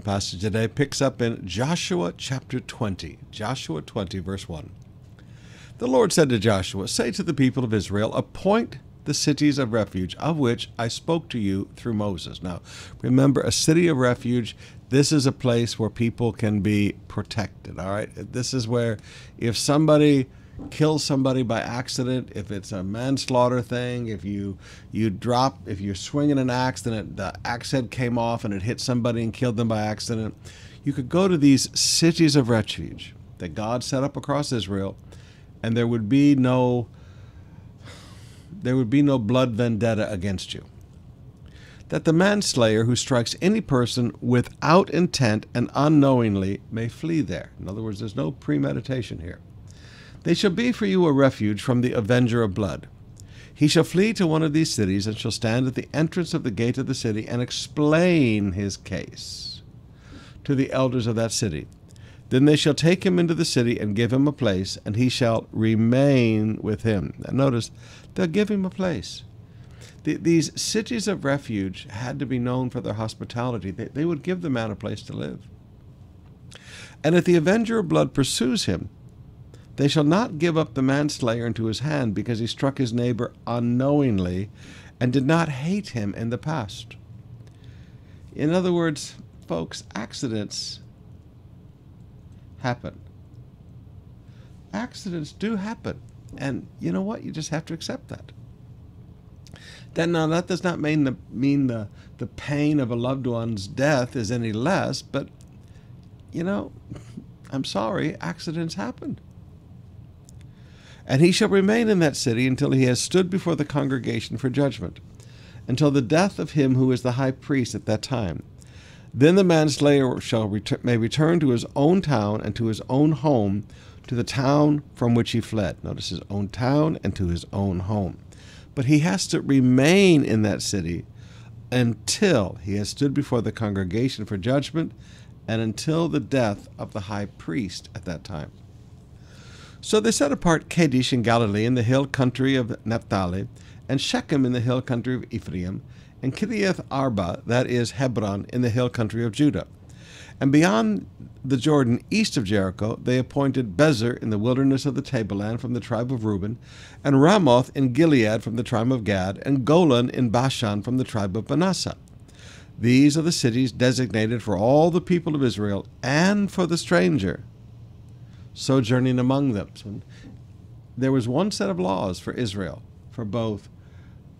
passage today picks up in Joshua chapter 20. Joshua 20, verse 1. The Lord said to Joshua, Say to the people of Israel, Appoint the cities of refuge, of which I spoke to you through Moses. Now, remember, a city of refuge, this is a place where people can be protected, all right? This is where if somebody kills somebody by accident, if it's a manslaughter thing, if you you drop, if you're swinging an axe and the axe head came off and it hit somebody and killed them by accident, you could go to these cities of refuge that God set up across Israel, and there would be no there would be no blood vendetta against you. That the manslayer who strikes any person without intent and unknowingly may flee there. In other words, there's no premeditation here. They shall be for you a refuge from the avenger of blood. He shall flee to one of these cities and shall stand at the entrance of the gate of the city and explain his case to the elders of that city. Then they shall take him into the city and give him a place, and he shall remain with him. Now notice, they'll give him a place. The, these cities of refuge had to be known for their hospitality. They, they would give the man a place to live. And if the avenger of blood pursues him, they shall not give up the manslayer into his hand because he struck his neighbor unknowingly and did not hate him in the past. In other words, folks, accidents happen. Accidents do happen. And you know what? You just have to accept that. That now that does not mean the mean the, the pain of a loved one's death is any less, but you know, I'm sorry, accidents happen. And he shall remain in that city until he has stood before the congregation for judgment, until the death of him who is the high priest at that time. Then the manslayer shall ret- may return to his own town and to his own home, to the town from which he fled. Notice his own town and to his own home. But he has to remain in that city until he has stood before the congregation for judgment and until the death of the high priest at that time. So they set apart Kadesh in Galilee in the hill country of Naphtali, and Shechem in the hill country of Ephraim, and Kiriath Arba, that is Hebron, in the hill country of Judah. And beyond the Jordan, east of Jericho, they appointed Bezer in the wilderness of the tableland from the tribe of Reuben, and Ramoth in Gilead from the tribe of Gad, and Golan in Bashan from the tribe of Manasseh. These are the cities designated for all the people of Israel and for the stranger sojourning among them. So there was one set of laws for Israel, for both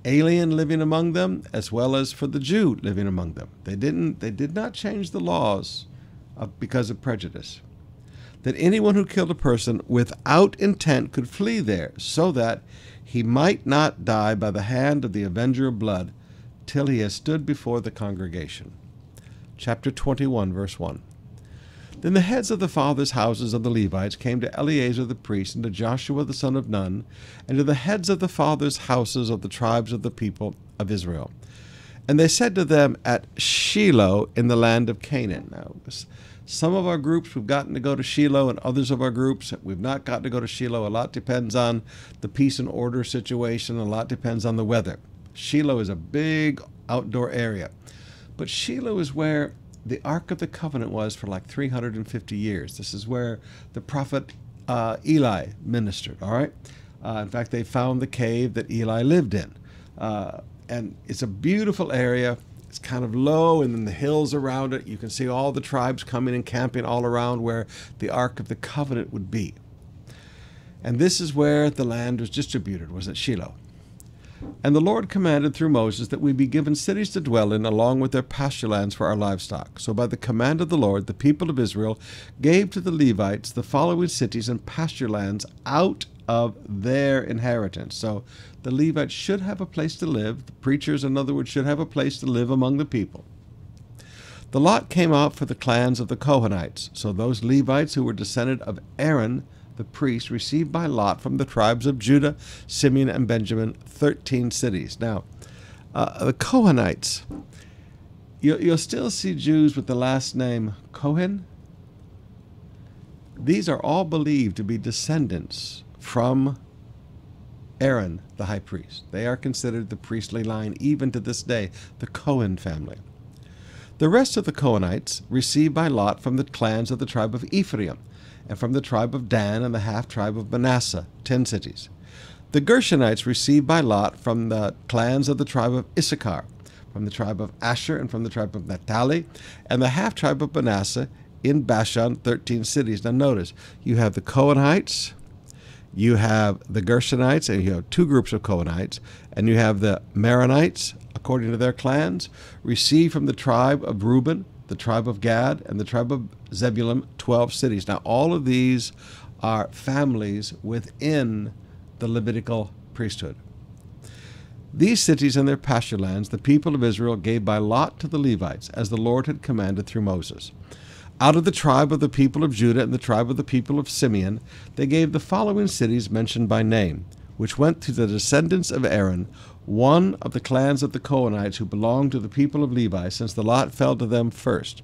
alien living among them as well as for the Jew living among them. They didn't they did not change the laws of, because of prejudice. That anyone who killed a person without intent could flee there, so that he might not die by the hand of the avenger of blood till he has stood before the congregation. Chapter 21, verse 1. Then the heads of the fathers' houses of the Levites came to Eleazar the priest and to Joshua the son of Nun, and to the heads of the fathers' houses of the tribes of the people of Israel. And they said to them at Shiloh in the land of Canaan. Now, some of our groups we've gotten to go to Shiloh, and others of our groups we've not got to go to Shiloh. A lot depends on the peace and order situation, a lot depends on the weather. Shiloh is a big outdoor area. But Shiloh is where the Ark of the Covenant was for like 350 years. This is where the prophet uh, Eli ministered, all right? Uh, in fact, they found the cave that Eli lived in. Uh, and it's a beautiful area. It's kind of low, and then the hills around it. You can see all the tribes coming and camping all around where the Ark of the Covenant would be. And this is where the land was distributed, was at Shiloh. And the Lord commanded through Moses that we be given cities to dwell in, along with their pasture lands for our livestock. So, by the command of the Lord, the people of Israel gave to the Levites the following cities and pasture lands out of their inheritance. So, the Levites should have a place to live. The preachers, in other words, should have a place to live among the people. The lot came out for the clans of the Kohenites. So, those Levites who were descended of Aaron the priests received by lot from the tribes of Judah, Simeon, and Benjamin, 13 cities. Now, uh, the Kohenites, you, you'll still see Jews with the last name Cohen. These are all believed to be descendants from Aaron, the high priest. They are considered the priestly line even to this day, the Cohen family. The rest of the Cohenites received by lot from the clans of the tribe of Ephraim, and from the tribe of Dan and the half tribe of Manasseh, ten cities. The Gershonites received by lot from the clans of the tribe of Issachar, from the tribe of Asher, and from the tribe of Naphtali, and the half tribe of Manasseh in Bashan, 13 cities. Now notice, you have the Cohenites, you have the Gershonites, and you have two groups of Cohenites, and you have the Merarites, according to their clans, received from the tribe of Reuben, the tribe of Gad, and the tribe of Zebulun, 12 cities. Now, all of these are families within the Levitical priesthood. These cities and their pasture lands the people of Israel gave by lot to the Levites, as the Lord had commanded through Moses. Out of the tribe of the people of Judah and the tribe of the people of Simeon, they gave the following cities mentioned by name, which went to the descendants of Aaron, one of the clans of the Cohenites who belonged to the people of Levi, since the lot fell to them first.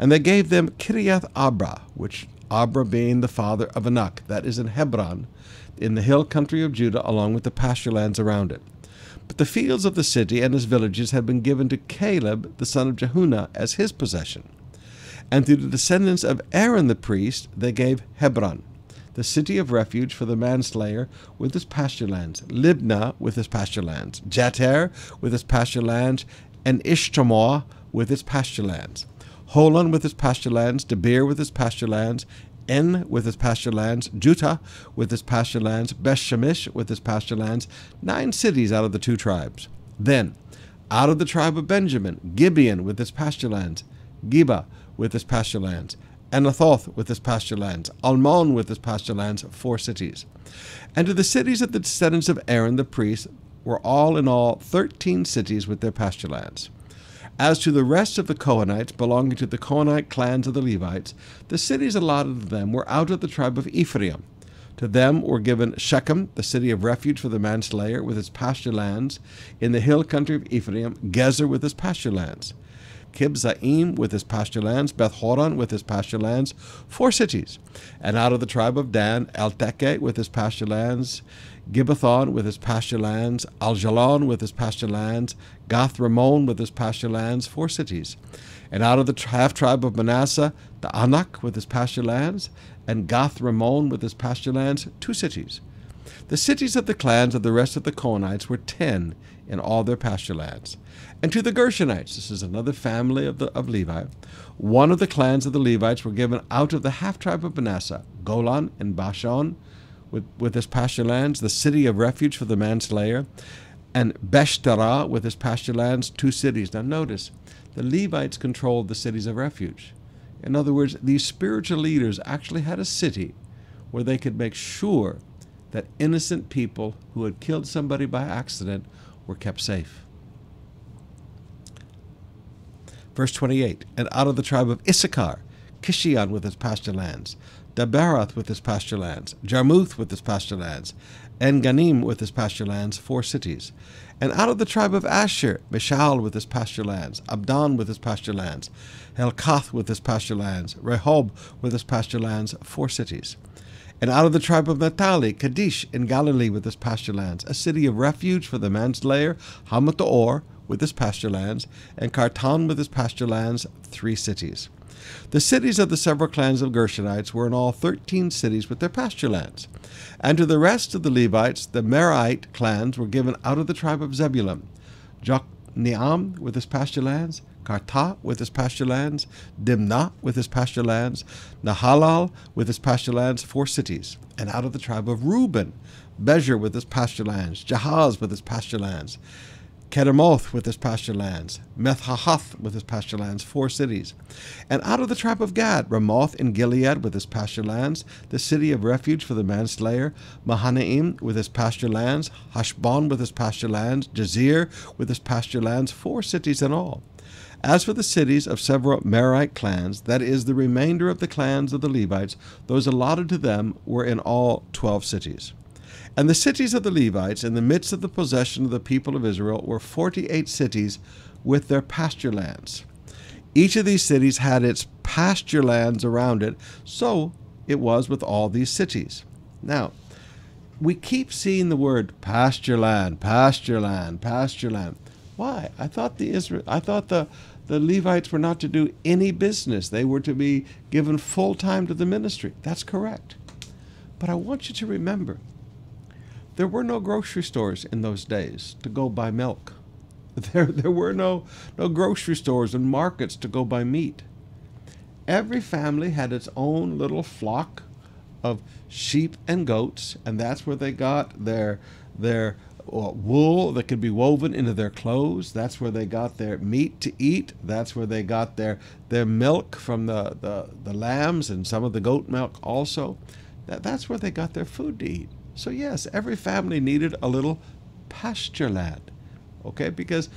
And they gave them Kiriath Abra, which Abra being the father of Anak, that is in Hebron, in the hill country of Judah, along with the pasture lands around it. But the fields of the city and its villages had been given to Caleb, the son of Jephunneh, as his possession. And to the descendants of Aaron the priest they gave Hebron, the city of refuge for the manslayer with its pasture lands, Libnah with its pasture lands, Jattir with its pasture lands, and Eshtemoa with its pasture lands, Holon with its pasture lands, Debir with its pasture lands, En with its pasture lands, Juttah with its pasture lands, Bethshemesh with its pasture lands, nine cities out of the two tribes. Then, out of the tribe of Benjamin, Gibeon with its pasture lands, Geba with its pasture lands, Anathoth with its pasture lands, Almon with its pasture lands, four cities. And to the cities of the descendants of Aaron the priest were all in all thirteen cities with their pasture lands. As to the rest of the Cohenites belonging to the Cohenite clans of the Levites, the cities allotted to them were out of the tribe of Ephraim. To them were given Shechem, the city of refuge for the manslayer, with its pasture lands, in the hill country of Ephraim, Gezer with its pasture lands. Kibzaim with his pasture lands, Beth Horon with his pasture lands, four cities. And out of the tribe of Dan, Elteke with his pasture lands, Gibbethon with his pasture lands, Aijalon with his pasture lands, Gath Ramon with his pasture lands, four cities. And out of the half tribe of Manasseh, Taanach with his pasture lands, and Gath Ramon with his pasture lands, two cities. The cities of the clans of the rest of the Cohenites were ten in all their pasture lands. And to the Gershonites, this is another family of, the, of Levi, one of the clans of the Levites were given out of the half tribe of Manasseh, Golan and Bashan, with, with his pasture lands, the city of refuge for the manslayer, and Beeshterah with his pasture lands, two cities. Now notice, the Levites controlled the cities of refuge. In other words, these spiritual leaders actually had a city where they could make sure that innocent people who had killed somebody by accident were kept safe. Verse 28 And out of the tribe of Issachar, Kishion with its pasture lands, Daberath with its pasture lands, Jarmuth with its pasture lands, and Ganim with its pasture lands, four cities. And out of the tribe of Asher, Mishal with its pasture lands, Abdon with its pasture lands, Helkath with its pasture lands, Rehob with its pasture lands, four cities. And out of the tribe of Naphtali, Kadesh in Galilee with its pasture lands, a city of refuge for the manslayer, Hamath with its pasture lands, and Kartan with its pasture lands, three cities. The cities of the several clans of Gershonites were in all thirteen cities with their pasture lands. And to the rest of the Levites, the Merarite clans were given out of the tribe of Zebulun. Jokneam with his pasture lands, Karta with his pasture lands, Dimnah with his pasture lands, Nahalal with his pasture lands, four cities. And out of the tribe of Reuben, Bezer with his pasture lands, Jahaz with his pasture lands, Kedemoth with his pasture lands, Mephaath with his pasture lands, four cities. And out of the tribe of Gad, Ramoth in Gilead with his pasture lands, the city of refuge for the manslayer, Mahanaim with his pasture lands, Heshbon with his pasture lands, Jazer with his pasture lands, four cities in all. As for the cities of several Merarite clans, that is, the remainder of the clans of the Levites, those allotted to them were in all twelve cities. And the cities of the Levites in the midst of the possession of the people of Israel were forty eight cities with their pasture lands. Each of these cities had its pasture lands around it, so it was with all these cities. Now, we keep seeing the word pasture land, pasture land, pasture land. Why? I thought the Israel I thought the the Levites were not to do any business. They were to be given full time to the ministry. That's correct. But I want you to remember there were no grocery stores in those days to go buy milk. There, there were no, no grocery stores and markets to go buy meat. Every family had its own little flock of sheep and goats, and that's where they got their their uh, wool that could be woven into their clothes. That's where they got their meat to eat. That's where they got their their milk from the, the, the lambs and some of the goat milk also. That, that's where they got their food to eat. So yes, every family needed a little pasture land. Okay, because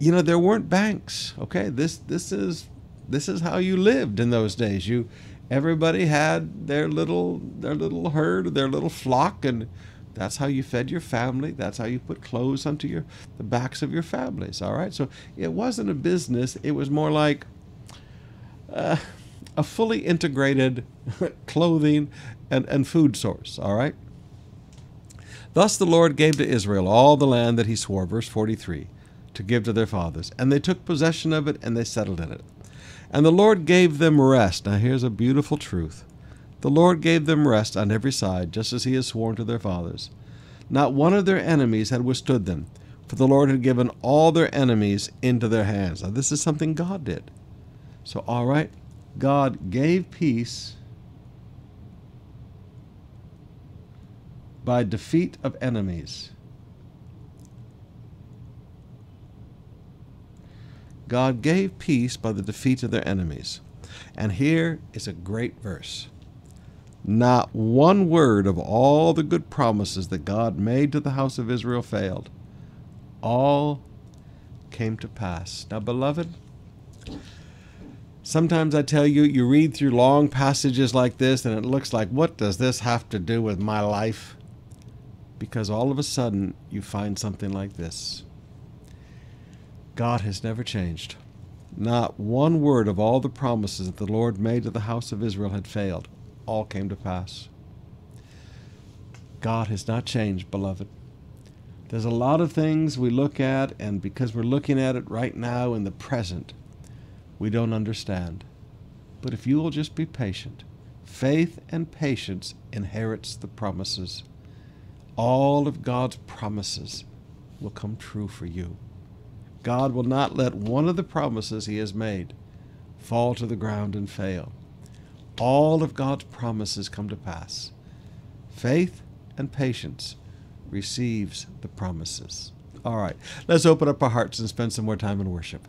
you know there weren't banks. Okay, this this is this is how you lived in those days. You everybody had their little their little herd, their little flock, and that's how you fed your family. That's how you put clothes onto your the backs of your families. All right. So it wasn't a business. It was more like uh, a fully integrated clothing and, and food source. All right. Thus the Lord gave to Israel all the land that he swore, verse 43, to give to their fathers. And they took possession of it and they settled in it. And the Lord gave them rest. Now here's a beautiful truth. The Lord gave them rest on every side, just as he had sworn to their fathers. Not one of their enemies had withstood them, for the Lord had given all their enemies into their hands. Now this is something God did. So, all right, God gave peace by defeat of enemies. God gave peace by the defeat of their enemies. And here is a great verse. Not one word of all the good promises that God made to the house of Israel failed. All came to pass. Now, beloved, sometimes I tell you, you read through long passages like this and it looks like, what does this have to do with my life? Because all of a sudden you find something like this God has never changed. Not one word of all the promises that the Lord made to the house of Israel had failed. All came to pass. God has not changed, beloved. There's a lot of things we look at, and because we're looking at it right now in the present, we don't understand. But if you will just be patient, faith and patience inherits the promises all of God's promises will come true for you. God will not let one of the promises He has made fall to the ground and fail. All of God's promises come to pass. Faith and patience receives the promises. All right, let's open up our hearts and spend some more time in worship.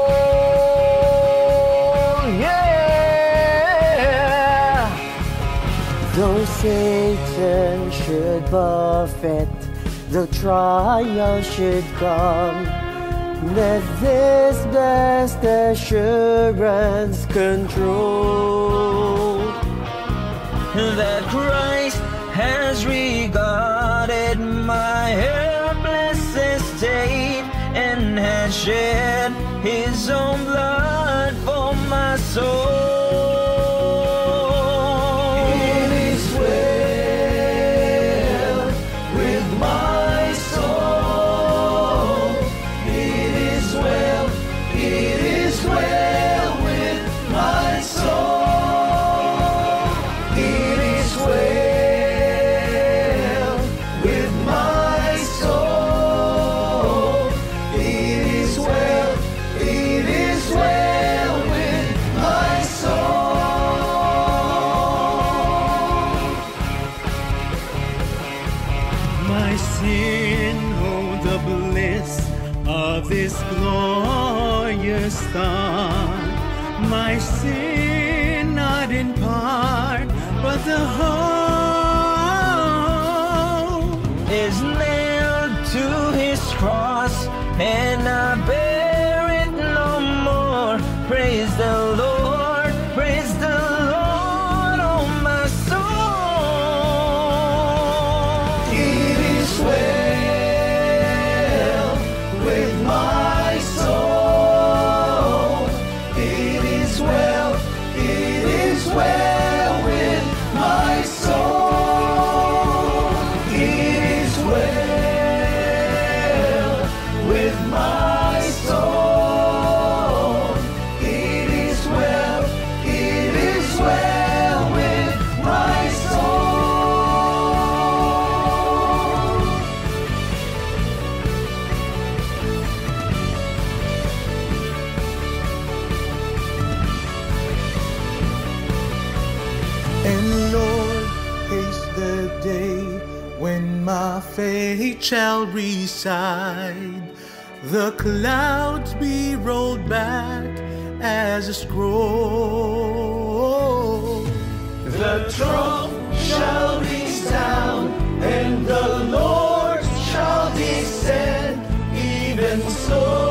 Though Satan should buffet, the trial should come. Let this blessed assurance control that Christ has regarded my helpless estate and has shed his own blood for my soul. My sin, not in part, but the whole is nailed to his cross. My faith shall reside. The clouds be rolled back as a scroll. The trump shall resound, and the Lord shall descend. Even so,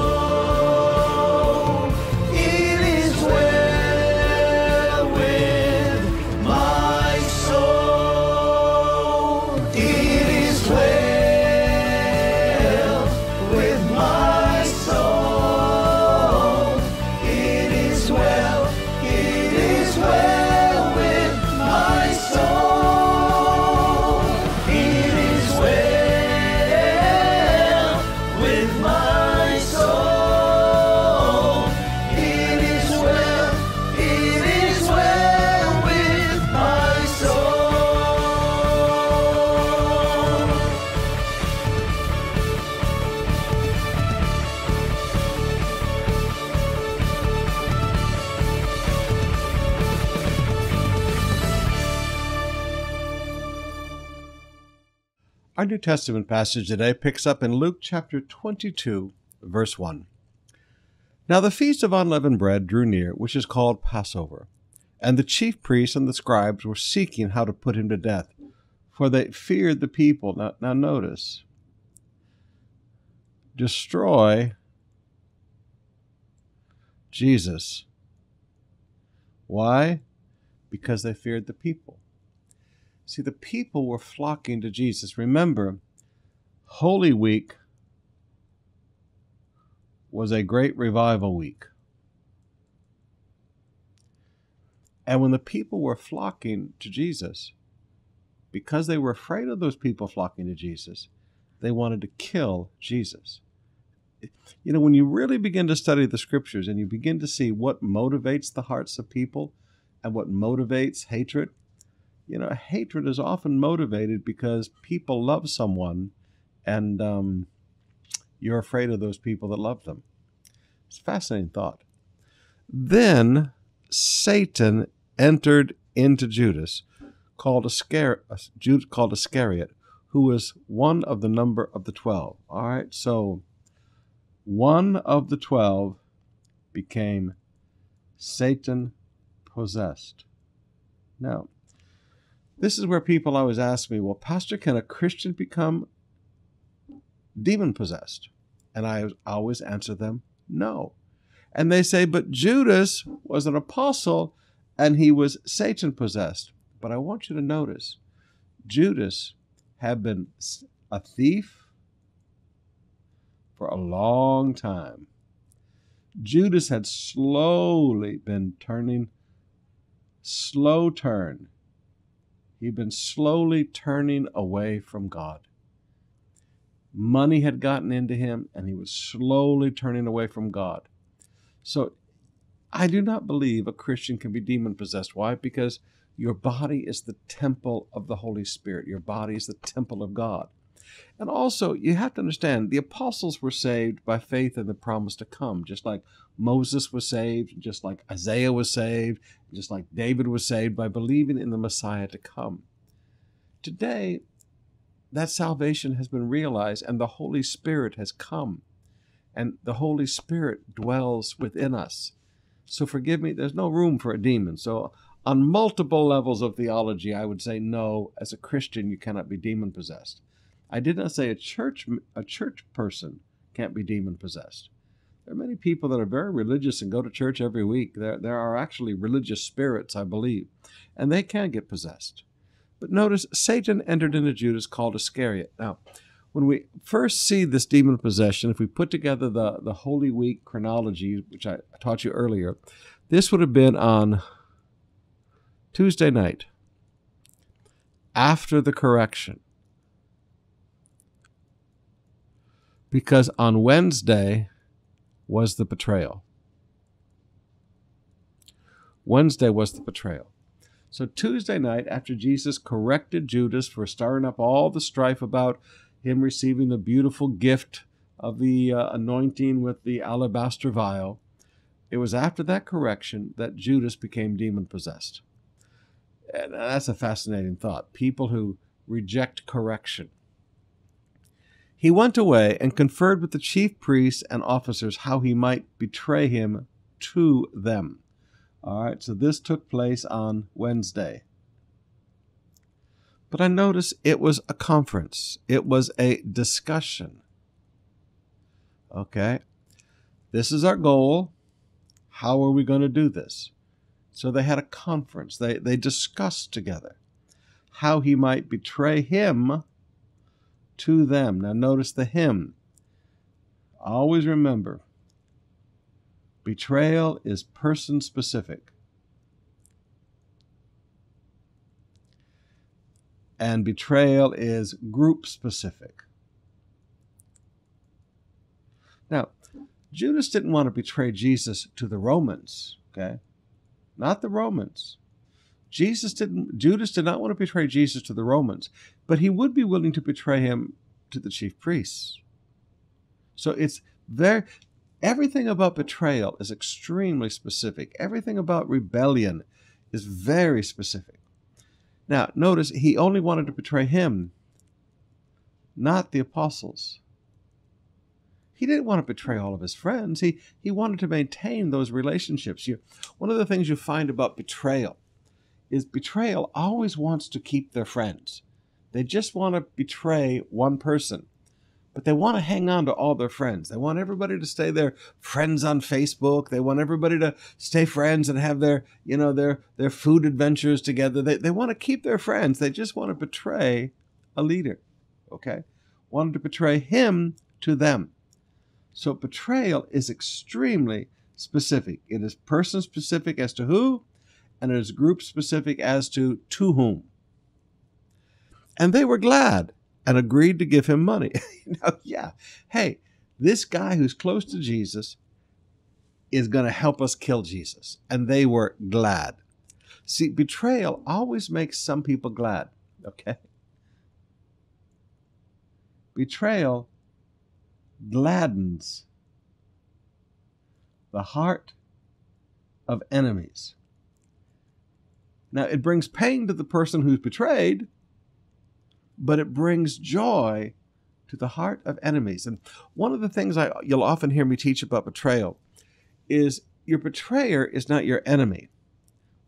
Our New Testament passage today picks up in Luke chapter 22, verse 1. Now the feast of unleavened bread drew near, which is called Passover. And the chief priests and the scribes were seeking how to put him to death, for they feared the people. Now, now notice destroy Jesus. Why? Because they feared the people. See, the people were flocking to Jesus. Remember, Holy Week was a great revival week. And when the people were flocking to Jesus, because they were afraid of those people flocking to Jesus, they wanted to kill Jesus. You know, when you really begin to study the scriptures and you begin to see what motivates the hearts of people and what motivates hatred, you know, hatred is often motivated because people love someone and um, you're afraid of those people that love them. It's a fascinating thought. Then Satan entered into Judas, called Iscar- uh, Judas called Iscariot, who was one of the number of the twelve. All right, so one of the twelve became Satan possessed. Now, this is where people always ask me, well, Pastor, can a Christian become demon possessed? And I always answer them, no. And they say, but Judas was an apostle and he was Satan possessed. But I want you to notice, Judas had been a thief for a long time. Judas had slowly been turning, slow turn. He'd been slowly turning away from God. Money had gotten into him, and he was slowly turning away from God. So I do not believe a Christian can be demon possessed. Why? Because your body is the temple of the Holy Spirit. Your body is the temple of God. And also, you have to understand the apostles were saved by faith in the promise to come, just like Moses was saved, just like Isaiah was saved, just like David was saved by believing in the Messiah to come. Today, that salvation has been realized and the Holy Spirit has come, and the Holy Spirit dwells within us. So forgive me, there's no room for a demon. So on multiple levels of theology, I would say no, as a Christian, you cannot be demon possessed. I did not say a church a church person can't be demon possessed. There are many people that are very religious and go to church every week. There, there are actually religious spirits, I believe, and they can get possessed. But notice Satan entered into Judas called Iscariot. Now, when we first see this demon possession, if we put together the, the Holy Week chronology, which I taught you earlier, this would have been on Tuesday night after the correction. Because on Wednesday was the betrayal. Wednesday was the betrayal. So Tuesday night, after Jesus corrected Judas for stirring up all the strife about him receiving the beautiful gift of the uh, anointing with the alabaster vial, it was after that correction that Judas became demon possessed. And that's a fascinating thought. People who reject correction. He went away and conferred with the chief priests and officers how he might betray him to them. All right, so this took place on Wednesday. But I notice it was a conference, it was a discussion. Okay, this is our goal. How are we going to do this? So they had a conference. They, they discussed together how he might betray him to them. Now, notice the hymn. Always remember betrayal is person specific. And betrayal is group specific. Now, Judas didn't want to betray Jesus to the Romans, okay? Not the Romans. Jesus didn't Judas did not want to betray Jesus to the Romans, but he would be willing to betray him to the chief priests. So it's there everything about betrayal is extremely specific. Everything about rebellion is very specific. Now, notice he only wanted to betray him, not the apostles. He didn't want to betray all of his friends. He, he wanted to maintain those relationships. You, one of the things you find about betrayal is betrayal always wants to keep their friends. They just want to betray one person, but they want to hang on to all their friends. They want everybody to stay their friends on Facebook. They want everybody to stay friends and have their, you know, their their food adventures together. They they want to keep their friends. They just want to betray a leader. Okay? Wanted to betray him to them. So betrayal is extremely specific. It is person specific as to who and it is group specific as to to whom. And they were glad and agreed to give him money. yeah, hey, this guy who's close to Jesus is going to help us kill Jesus. And they were glad. See, betrayal always makes some people glad, okay? Betrayal gladdens the heart of enemies. Now, it brings pain to the person who's betrayed, but it brings joy to the heart of enemies. And one of the things I, you'll often hear me teach about betrayal is your betrayer is not your enemy,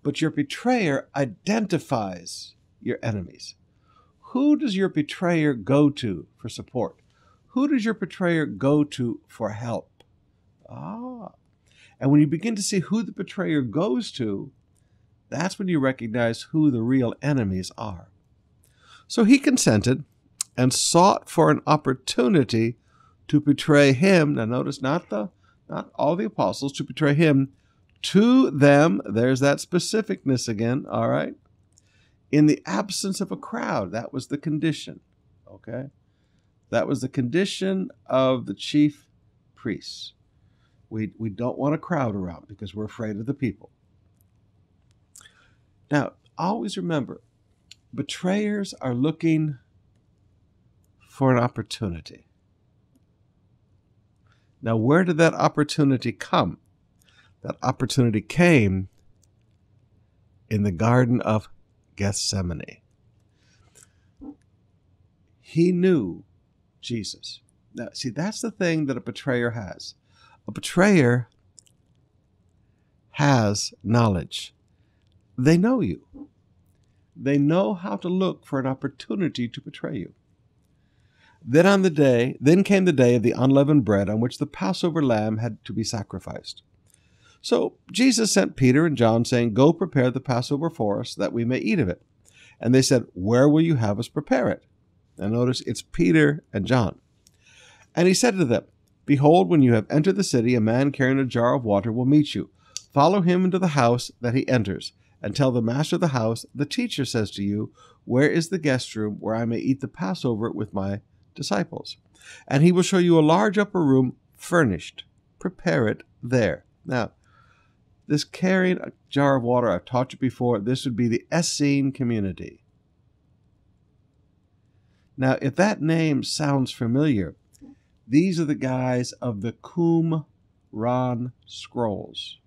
but your betrayer identifies your enemies. Who does your betrayer go to for support? Who does your betrayer go to for help? Ah. And when you begin to see who the betrayer goes to, that's when you recognize who the real enemies are. So he consented and sought for an opportunity to betray him. Now notice not the not all the apostles to betray him to them. There's that specificness again, all right? In the absence of a crowd, that was the condition. Okay? That was the condition of the chief priests. We, we don't want a crowd around because we're afraid of the people. Now, always remember betrayers are looking for an opportunity. Now, where did that opportunity come? That opportunity came in the Garden of Gethsemane. He knew Jesus. Now, see, that's the thing that a betrayer has. A betrayer has knowledge. They know you. They know how to look for an opportunity to betray you. Then on the day, then came the day of the unleavened bread on which the Passover lamb had to be sacrificed. So Jesus sent Peter and John, saying, Go prepare the Passover for us, that we may eat of it. And they said, Where will you have us prepare it? And notice it's Peter and John. And he said to them, Behold, when you have entered the city, a man carrying a jar of water will meet you. Follow him into the house that he enters, and tell the master of the house, The teacher says to you, Where is the guest room where I may eat the Passover with my disciples? And he will show you a large upper room furnished. Prepare it there. Now, this carrying a jar of water, I've taught you before, this would be the Essene community. Now, if that name sounds familiar, these are the guys of the Qumran scrolls.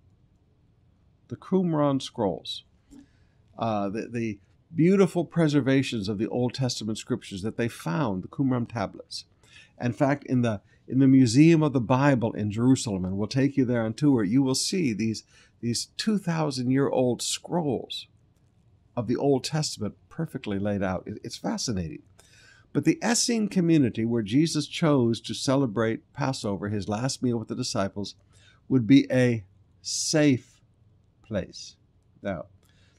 The Qumran scrolls. Uh, the, the beautiful preservations of the Old Testament scriptures that they found, the Qumran tablets. In fact, in the in the Museum of the Bible in Jerusalem, and we'll take you there on tour, you will see these these 2,000 year old scrolls of the Old Testament perfectly laid out. It's fascinating. But the Essene community, where Jesus chose to celebrate Passover, his last meal with the disciples, would be a safe place. Now,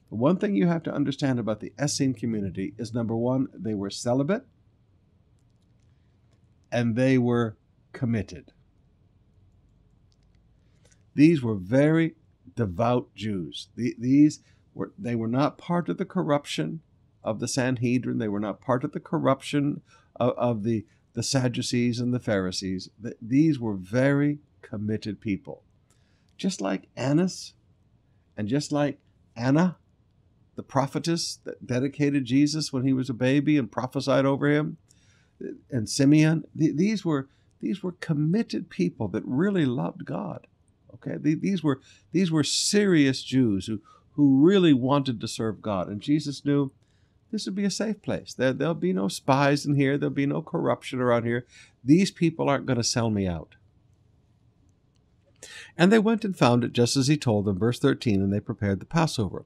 the one thing you have to understand about the Essene community is number one, they were celibate and they were committed. These were very devout Jews. These were they were not part of the corruption of the Sanhedrin. They were not part of the corruption of, of the the Sadducees and the Pharisees. These were very committed people, just like Annas, and just like Anna, the prophetess that dedicated Jesus when he was a baby and prophesied over him, and Simeon. These were these were committed people that really loved God. Okay, these were these were serious Jews who who really wanted to serve God, and Jesus knew this would be a safe place. There, there'll be no spies in here. There'll be no corruption around here. These people aren't going to sell me out. And they went and found it just as he told them, verse 13, and they prepared the Passover.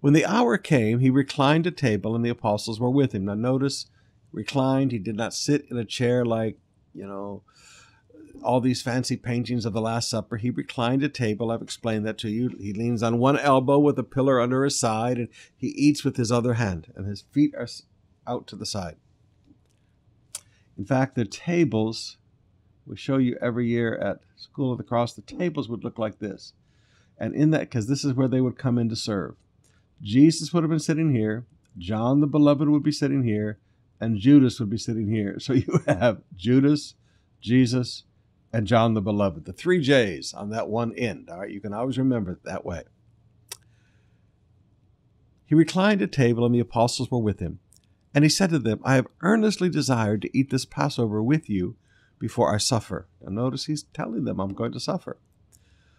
When the hour came, he reclined at table, and the apostles were with him. Now, notice, reclined, he did not sit in a chair like, you know, all these fancy paintings of the Last Supper. He reclined at table. I've explained that to you. He leans on one elbow with a pillar under his side, and he eats with his other hand, and his feet are out to the side. In fact, the tables we show you every year at School of the Cross, the tables would look like this. And in that, because this is where they would come in to serve. Jesus would have been sitting here, John the Beloved would be sitting here, and Judas would be sitting here. So you have Judas, Jesus, and John the Beloved. The three J's on that one end. All right, you can always remember it that way. He reclined at table, and the apostles were with him. And he said to them, I have earnestly desired to eat this Passover with you before I suffer. Now notice he's telling them, I'm going to suffer.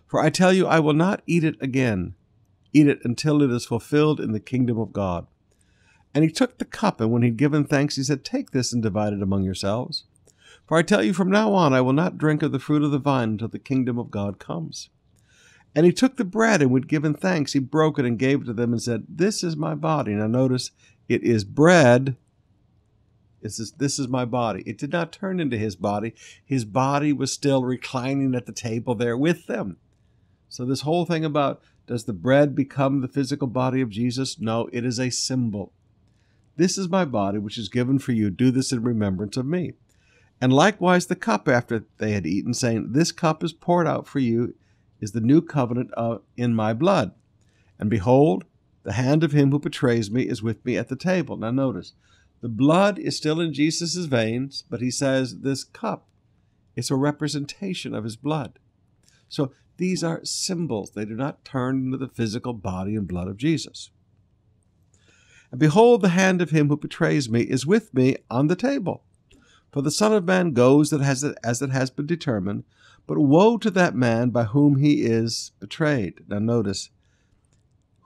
For I tell you, I will not eat it again, eat it until it is fulfilled in the kingdom of God. And he took the cup, and when he'd given thanks, he said, Take this and divide it among yourselves. For I tell you, from now on I will not drink of the fruit of the vine until the kingdom of God comes. And he took the bread, and when he'd given thanks, he broke it and gave it to them and said, This is my body. Now notice, it is bread. This is, this is my body. It did not turn into his body. His body was still reclining at the table there with them. So, this whole thing about does the bread become the physical body of Jesus? No, it is a symbol. This is my body, which is given for you. Do this in remembrance of me. And likewise the cup after they had eaten, saying, This cup is poured out for you, is the new covenant of, in my blood. And behold, the hand of him who betrays me is with me at the table. Now notice, the blood is still in Jesus' veins, but he says this cup is a representation of his blood. So these are symbols. They do not turn into the physical body and blood of Jesus. And behold, the hand of him who betrays me is with me on the table. For the Son of Man goes as it has been determined, but woe to that man by whom he is betrayed. Now notice,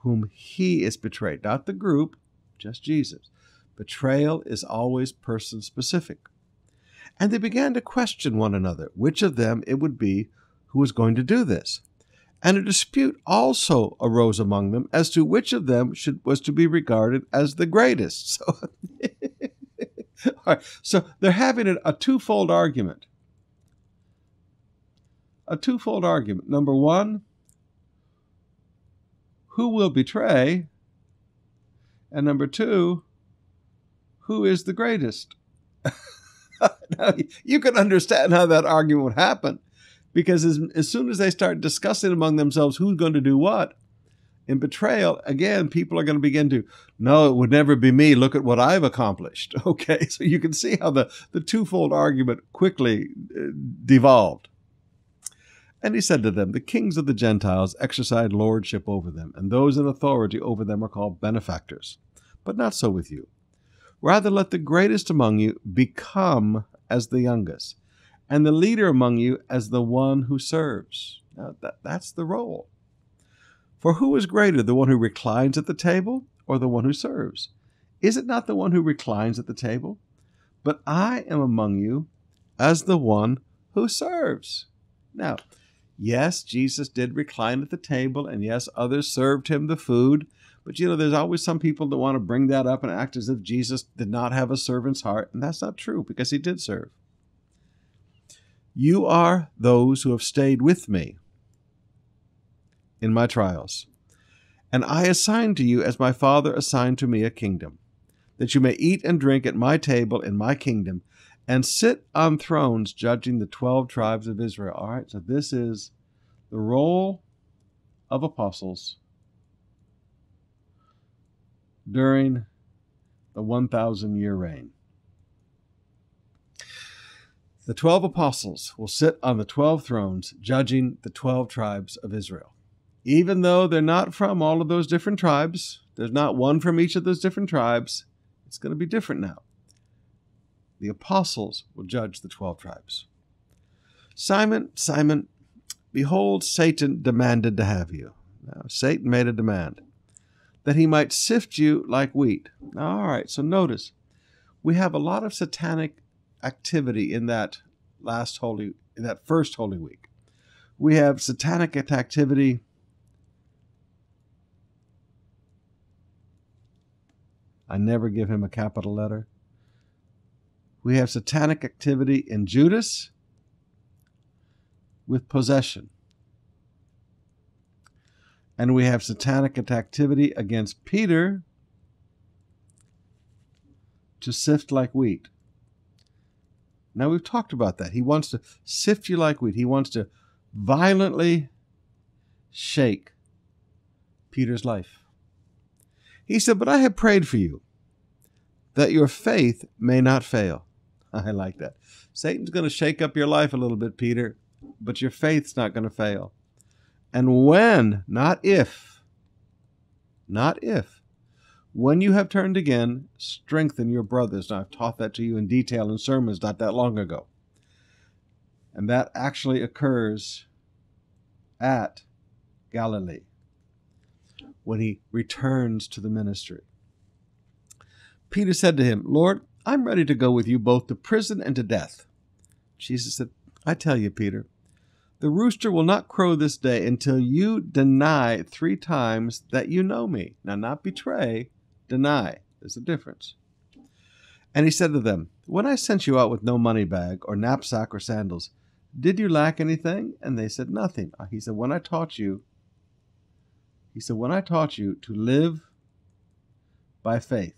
whom he is betrayed, not the group, just Jesus. Betrayal is always person specific. And they began to question one another, which of them it would be who was going to do this. And a dispute also arose among them as to which of them should, was to be regarded as the greatest. So, so they're having a, a twofold argument. A twofold argument. Number one, who will betray? And number two, who is the greatest? now, you can understand how that argument would happen because as, as soon as they start discussing among themselves who's going to do what, in betrayal, again, people are going to begin to, no, it would never be me. Look at what I've accomplished. Okay, so you can see how the, the twofold argument quickly uh, devolved. And he said to them, The kings of the Gentiles exercise lordship over them, and those in authority over them are called benefactors. But not so with you. Rather, let the greatest among you become as the youngest, and the leader among you as the one who serves. Now, that, that's the role. For who is greater, the one who reclines at the table or the one who serves? Is it not the one who reclines at the table? But I am among you as the one who serves. Now, yes, Jesus did recline at the table, and yes, others served him the food. But you know, there's always some people that want to bring that up and act as if Jesus did not have a servant's heart, and that's not true because he did serve. You are those who have stayed with me in my trials. And I assign to you, as my Father assigned to me, a kingdom, that you may eat and drink at my table in my kingdom, and sit on thrones judging the 12 tribes of Israel. All right, so this is the role of apostles during the 1,000 year reign. The 12 apostles will sit on the 12 thrones judging the 12 tribes of Israel even though they're not from all of those different tribes, there's not one from each of those different tribes, it's going to be different now. The apostles will judge the 12 tribes. Simon, Simon, behold, Satan demanded to have you. Now, Satan made a demand that he might sift you like wheat. All right, so notice we have a lot of satanic activity in that last holy, in that first holy week. We have satanic activity I never give him a capital letter. We have satanic activity in Judas with possession. And we have satanic activity against Peter to sift like wheat. Now we've talked about that. He wants to sift you like wheat. He wants to violently shake Peter's life. He said, But I have prayed for you that your faith may not fail. I like that. Satan's going to shake up your life a little bit, Peter, but your faith's not going to fail. And when, not if, not if, when you have turned again, strengthen your brothers. Now, I've taught that to you in detail in sermons not that long ago. And that actually occurs at Galilee when he returns to the ministry. Peter said to him, Lord, I'm ready to go with you both to prison and to death. Jesus said, I tell you, Peter, the rooster will not crow this day until you deny three times that you know me. Now, not betray, deny. There's a difference. And he said to them, When I sent you out with no money bag, or knapsack, or sandals, did you lack anything? And they said, Nothing. Uh, he said, When I taught you, he said, When I taught you to live by faith.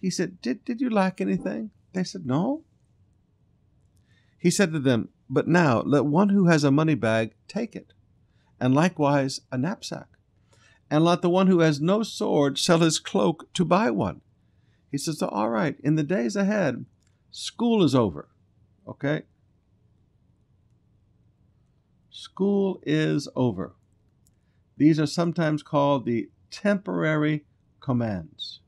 He said, Did, did you lack anything? They said, No. He said to them, But now let one who has a money bag take it, and likewise a knapsack. And let the one who has no sword sell his cloak to buy one. He says, All right, in the days ahead, school is over. Okay? School is over. These are sometimes called the temporary commands.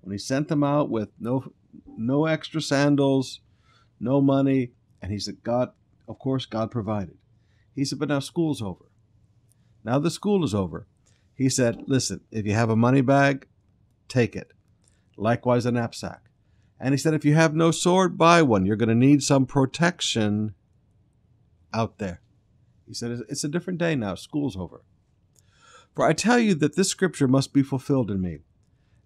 When he sent them out with no no extra sandals, no money, and he said, God, of course, God provided. He said, but now school's over. Now the school is over. He said, listen, if you have a money bag, take it. Likewise, a knapsack. And he said, if you have no sword, buy one. You're going to need some protection out there. He said, It's a different day now. School's over. For I tell you that this scripture must be fulfilled in me.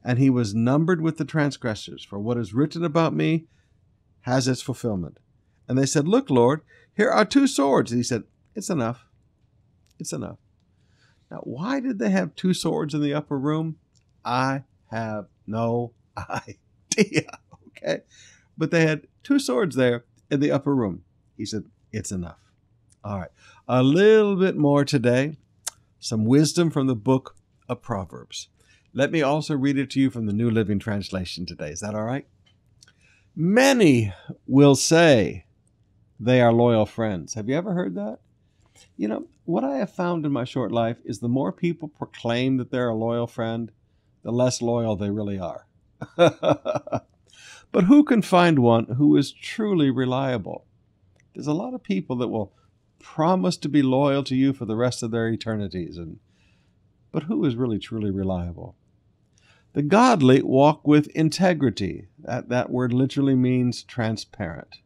And he was numbered with the transgressors, for what is written about me has its fulfillment. And they said, Look, Lord, here are two swords. And he said, It's enough. It's enough. Now, why did they have two swords in the upper room? I have no idea. Okay. But they had two swords there in the upper room. He said, It's enough. All right. A little bit more today. Some wisdom from the book of Proverbs. Let me also read it to you from the New Living Translation today. Is that all right? Many will say they are loyal friends. Have you ever heard that? You know, what I have found in my short life is the more people proclaim that they're a loyal friend, the less loyal they really are. but who can find one who is truly reliable? There's a lot of people that will promise to be loyal to you for the rest of their eternities and but who is really truly reliable? The godly walk with integrity. That, that word literally means transparent.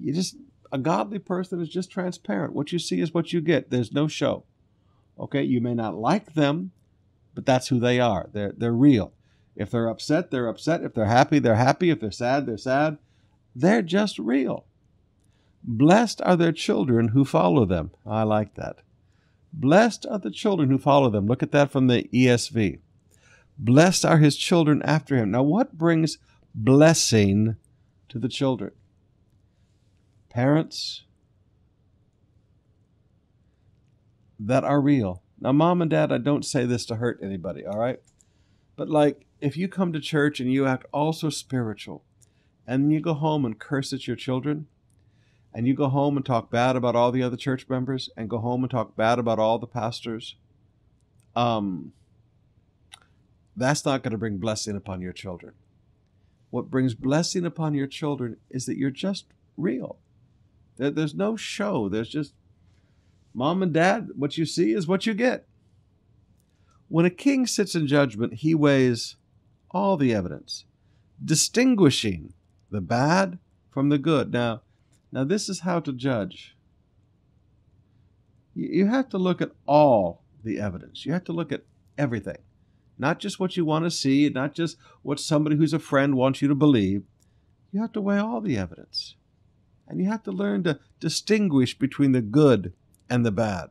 You just a godly person is just transparent. What you see is what you get. There's no show. Okay, you may not like them, but that's who they are. They're they're real. If they're upset, they're upset. If they're happy, they're happy. If they're sad, they're sad. They're just real. Blessed are their children who follow them. I like that. Blessed are the children who follow them. Look at that from the ESV. Blessed are his children after him. Now, what brings blessing to the children? Parents that are real. Now, mom and dad, I don't say this to hurt anybody, all right? But like, if you come to church and you act also spiritual, and you go home and curse at your children, and you go home and talk bad about all the other church members and go home and talk bad about all the pastors, um, that's not going to bring blessing upon your children. What brings blessing upon your children is that you're just real. There, there's no show. There's just mom and dad. What you see is what you get. When a king sits in judgment, he weighs all the evidence, distinguishing the bad from the good. Now, now, this is how to judge. You have to look at all the evidence. You have to look at everything, not just what you want to see, not just what somebody who's a friend wants you to believe. You have to weigh all the evidence. And you have to learn to distinguish between the good and the bad.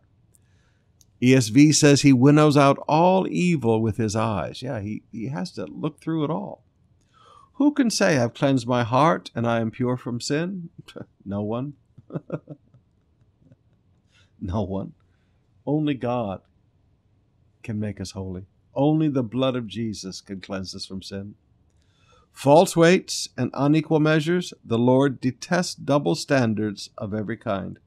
ESV says he winnows out all evil with his eyes. Yeah, he, he has to look through it all. Who can say, I've cleansed my heart and I am pure from sin? no one. no one. Only God can make us holy. Only the blood of Jesus can cleanse us from sin. False weights and unequal measures, the Lord detests double standards of every kind.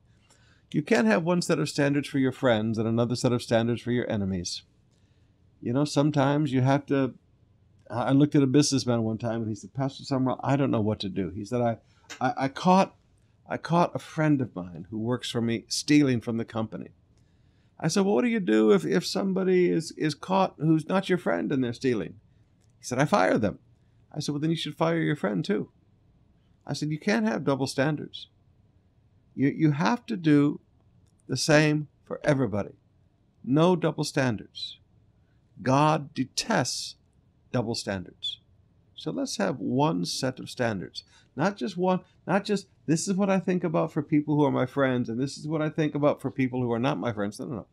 You can't have one set of standards for your friends and another set of standards for your enemies. You know, sometimes you have to I looked at a businessman one time and he said, Pastor Summerall, I don't know what to do. He said, I, I, I caught I caught a friend of mine who works for me stealing from the company. I said, Well, what do you do if, if somebody is, is caught who's not your friend and they're stealing? He said, I fire them. I said, Well, then you should fire your friend too. I said, You can't have double standards. You, you have to do the same for everybody. No double standards. God detests double standards. So let's have one set of standards. Not just one, not just this is what I think about for people who are my friends, and this is what I think about for people who are not my friends. No, no, no.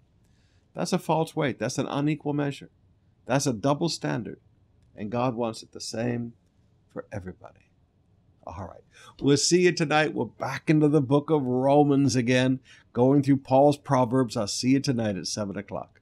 That's a false weight. That's an unequal measure. That's a double standard. And God wants it the same for everybody. All right. We'll see you tonight. We're back into the book of Romans again, going through Paul's Proverbs. I'll see you tonight at 7 o'clock.